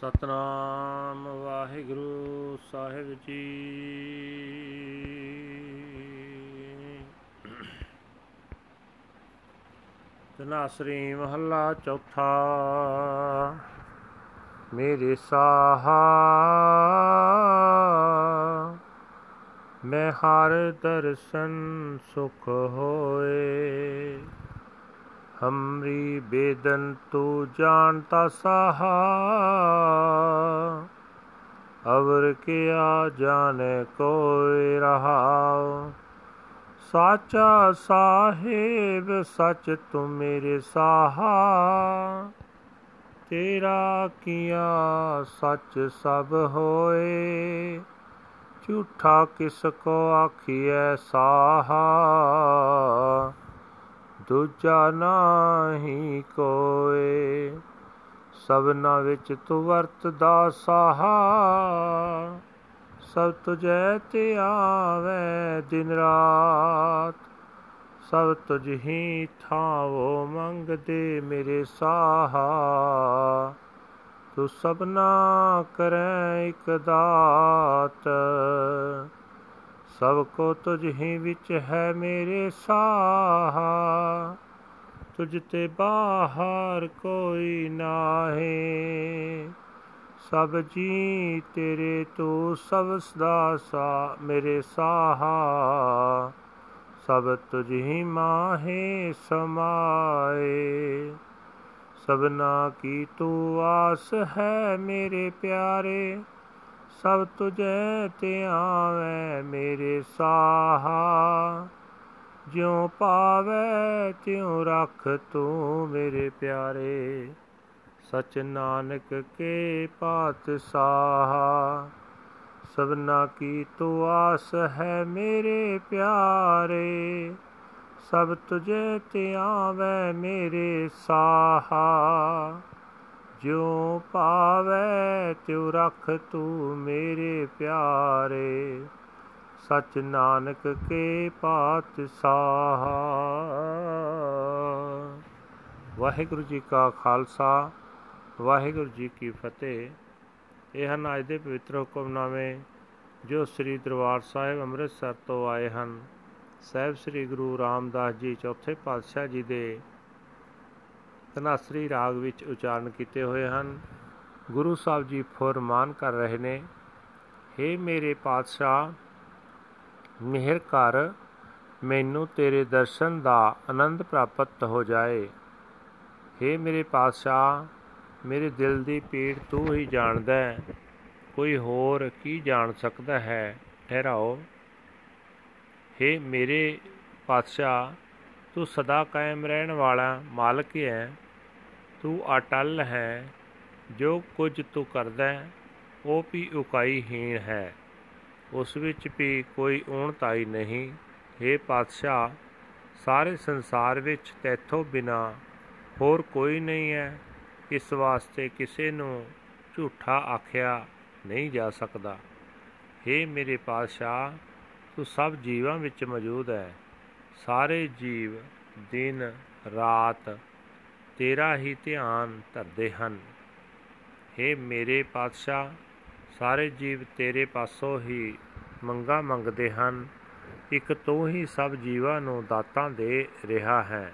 ਸਤਨਾਮ ਵਾਹਿਗੁਰੂ ਸਾਹਿਬ ਜੀ। ਤਨਾਸਰੀ ਮਹੱਲਾ ਚੌਥਾ ਮੇਰੇ ਸਾਹਾ ਮੈਂ ਹਰ ਦਰਸ਼ਨ ਸੁਖ ਹੋਏ। ਹਮਰੀ ਬੇਦਨ ਤੂ ਜਾਣਤਾ ਸਾਹਾ ਅਵਰ ਕਿਆ ਜਾਣੇ ਕੋਈ ਰਹਾਉ ਸਾਚਾ ਸਾਹਿਬ ਸਚ ਤੂੰ ਮੇਰੇ ਸਾਹਾ ਤੇਰਾ ਕੀਆ ਸੱਚ ਸਭ ਹੋਏ ਝੂਠਾ ਕਿਸ ਕੋ ਆਖੀਐ ਸਾਹਾ ਦੂਜਾ ਨਾਹੀ ਕੋਏ, ਸਭਨਾ ਵਿੱਚ ਤੂੰ ਵਰਤਦਾ ਸਾਹਾ। ਸਭ ਤੁਝੈ ਤੇ ਆਵੇ ਦਿਨ ਰਾਤ, ਸਭ ਤੁਝ ਹੀ ਥਾਵੋ ਮੰਗਦੇ ਮੇਰੇ ਸਾਹਾ। ਤੂੰ ਸਭਨਾ ਕਰੈ ਇਕ ਦਾਤ ਸਭ ਕੋ ਤੁਝ ਹੀ ਵਿੱਚ ਹੈ ਮੇਰੇ ਸਾਹਾ, ਤੁਝ ਤੇ ਬਾਹਰ ਕੋਈ ਨਾਹੀ। ਸਭ ਜੀ ਤੇਰੇ ਤੂੰ ਸਭ ਸਦਾ ਸਾ ਮੇਰੇ ਸਾਹਾ, ਸਭ ਤੁਝ ਹੀ ਮਾਹੇ ਸਮਾਏ। ਸਭਨਾ ਕੀ ਤੂੰ ਆਸ ਹੈ ਮੇਰੇ ਪਿਆਰੇ ਸਭ ਤੁਝੇ ਤੇ ਆਵੇ ਮੇਰੇ ਸਾਹਾ। ਜਿਉ ਪਾਵੇ, ਤਿਉ ਰੱਖ ਤੂੰ ਮੇਰੇ ਪਿਆਰੇ। ਸਚ ਨਾਨਕ ਕੇ ਪਾਤ ਸਾਹਾ ਸਭਨਾ ਕੀ ਤੂੰ ਆਸ ਹੈ ਮੇਰੇ ਪਿਆਰੇ। ਸਭ ਤੁਝੇ ਤੇ ਆਵੇ ਮੇਰੇ ਸਾਹਾ। ਜਿਉ ਪਾਵੇ ਤਿਉ ਰਖ ਤੂੰ ਮੇਰੇ ਪਿਆਰੇ। ਸਚ ਨਾਨਕ ਕੇ ਪਾਤ ਸਾਹਾ ਵਾਹਿਗੁਰੂ ਜੀ ਕਾ ਖਾਲਸਾ, ਵਾਹਿਗੁਰੂ ਜੀ ਕੀ ਫਤਿਹ। ਇਹ ਹਨ ਅੱਜ ਦੇ ਪਵਿੱਤਰ ਹੁਕਮਨਾਮੇ, ਜੋ ਸ੍ਰੀ ਦਰਬਾਰ ਸਾਹਿਬ ਅੰਮ੍ਰਿਤਸਰ ਤੋਂ ਆਏ ਹਨ। ਸਹਿਬ ਸ੍ਰੀ ਗੁਰੂ ਰਾਮਦਾਸ ਜੀ ਚੌਥੇ ਪਾਤਸ਼ਾਹ ਜੀ ਦੇ ਤਨਾਸਰੀ ਰਾਗ ਵਿੱਚ ਉਚਾਰਨ ਕੀਤੇ ਹੋਏ ਹਨ ਗੁਰੂ ਸਾਹਿਬ ਜੀ ਫਰਮਾਨ ਕਰ ਰਹੇ ਨੇ हे ਮੇਰੇ ਪਾਤਸ਼ਾਹ ਮਿਹਰ ਕਰ ਮੈਨੂੰ ਤੇਰੇ ਦਰਸ਼ਨ ਦਾ ਆਨੰਦ ਪ੍ਰਾਪਤ ਹੋ ਜਾਏ हे ਮੇਰੇ ਪਾਤਸ਼ਾਹ ਮੇਰੇ ਦਿਲ ਦੀ ਪੀੜ ਤੂੰ ਹੀ ਜਾਣਦਾ ਹੈ ਕੋਈ ਹੋਰ ਕੀ ਜਾਣ ਸਕਦਾ ਹੈ ਠਹਿਰਾਓ हे ਮੇਰੇ ਪਾਤਸ਼ਾਹ ਤੂੰ ਸਦਾ ਕਾਇਮ ਰਹਿਣ ਵਾਲਾ ਮਾਲਕ ਹੈ, ਤੂੰ ਅਟਲ ਹੈ, ਜੋ ਕੁਝ ਤੂੰ ਕਰਦਾ ਉਹ ਵੀ ਉਕਾਈਹੀਣ ਹੈ। ਉਸ ਵਿੱਚ ਵੀ ਕੋਈ ਊਣਤਾਈ ਨਹੀਂ। हे ਪਾਤਸ਼ਾਹ, ਸਾਰੇ ਸੰਸਾਰ ਵਿੱਚ ਤੇਥੋਂ ਬਿਨਾ ਹੋਰ ਕੋਈ ਨਹੀਂ ਹੈ। ਇਸ ਵਾਸਤੇ ਕਿਸੇ ਨੂੰ ਝੂਠਾ ਆਖਿਆ ਨਹੀਂ ਜਾ ਸਕਦਾ। हे ਮੇਰੇ ਪਾਤਸ਼ਾਹ, ਤੂੰ ਸਭ ਜੀਵਾਂ ਵਿੱਚ ਮੌਜੂਦ ਹੈ। ਸਾਰੇ ਜੀਵ ਦਿਨ ਰਾਤ ਤੇਰਾ ਹੀ ਧਿਆਨ ਧਰਦੇ ਹਨ हे ਮੇਰੇ ਪਾਤਸ਼ਾਹ ਸਾਰੇ ਜੀਵ ਤੇਰੇ ਪਾਸੋਂ ਹੀ ਮੰਗਾ ਮੰਗਦੇ ਹਨ ਇੱਕ ਤੂੰ ਹੀ ਸਭ ਜੀਵਾਂ ਨੂੰ ਦਾਤਾਂ ਦੇ ਰਿਹਾ ਹੈ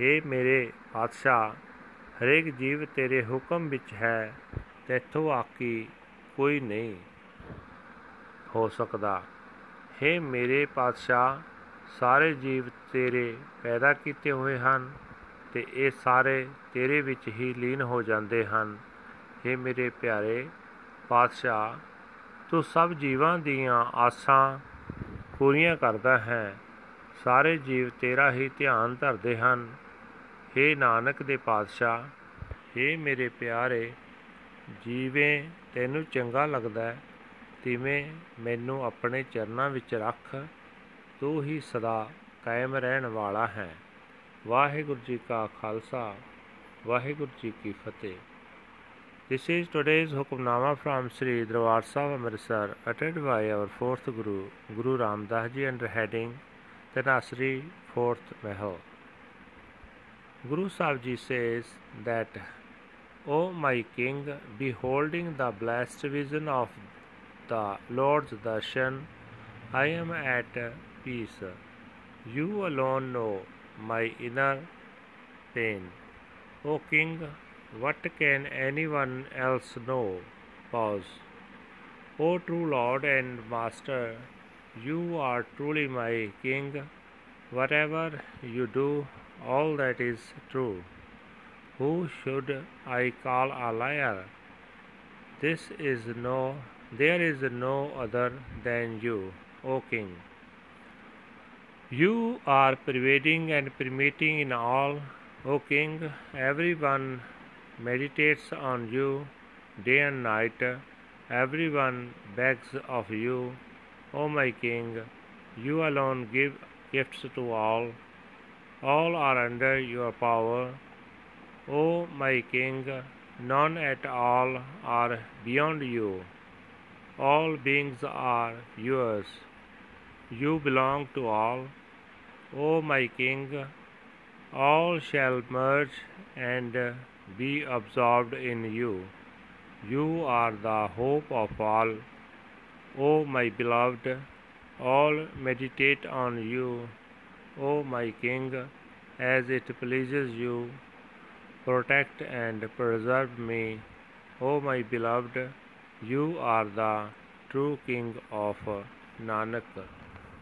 हे ਮੇਰੇ ਪਾਤਸ਼ਾਹ ਹਰੇਕ ਜੀਵ ਤੇਰੇ ਹੁਕਮ ਵਿੱਚ ਹੈ ਤੇਥੋਂ ਆਕੀ ਕੋਈ ਨਹੀਂ ਹੋ ਸਕਦਾ हे ਮੇਰੇ ਪਾਤਸ਼ਾਹ ਸਾਰੇ ਜੀਵ ਤੇਰੇ ਪੈਦਾ ਕੀਤੇ ਹੋਏ ਹਨ ਤੇ ਇਹ ਸਾਰੇ ਤੇਰੇ ਵਿੱਚ ਹੀ ਲੀਨ ਹੋ ਜਾਂਦੇ ਹਨ हे ਮੇਰੇ ਪਿਆਰੇ ਪਾਤਸ਼ਾਹ ਤੂੰ ਸਭ ਜੀਵਾਂ ਦੀਆਂ ਆਸਾਂ ਪੂਰੀਆਂ ਕਰਦਾ ਹੈ ਸਾਰੇ ਜੀਵ ਤੇਰਾ ਹੀ ਧਿਆਨ ਧਰਦੇ ਹਨ हे ਨਾਨਕ ਦੇ ਪਾਤਸ਼ਾਹ हे ਮੇਰੇ ਪਿਆਰੇ ਜੀਵੇਂ ਤੈਨੂੰ ਚੰਗਾ ਲੱਗਦਾ ਤਿਵੇਂ ਮੈਨੂੰ ਆਪਣੇ ਚਰਨਾਂ ਵਿੱਚ ਰੱਖ ਤੂੰ ਹੀ ਸਦਾ ਕਾਇਮ ਰਹਿਣ ਵਾਲਾ ਹੈ ਵਾਹਿਗੁਰੂ ਜੀ ਕਾ ਖਾਲਸਾ ਵਾਹਿਗੁਰੂ ਜੀ ਕੀ ਫਤਿਹ This is today's Hukamnama from Sri Darbar Sahib Amritsar, uttered by our fourth Guru, Guru Ram Das Ji, under heading Tanasri Fourth Mahal. Guru Sahib Ji says that, O my King, beholding the blessed vision of the Lord's darshan, I am at peace. You alone know my inner pain. O King, what can anyone else know? Pause. O true Lord and Master, you are truly my King. Whatever you do, all that is true. Who should I call a liar? This is no, there is no other than you, O King. You are pervading and permeating in all, O King. Everyone meditates on you day and night. Everyone begs of you, O my King. You alone give gifts to all. All are under your power. O my King, none at all are beyond you. All beings are yours. You belong to all. O my King, all shall merge and be absorbed in you. You are the hope of all. O my beloved, all meditate on you. O my King, as it pleases you, protect and preserve me. O my beloved, you are the true King of Nanak.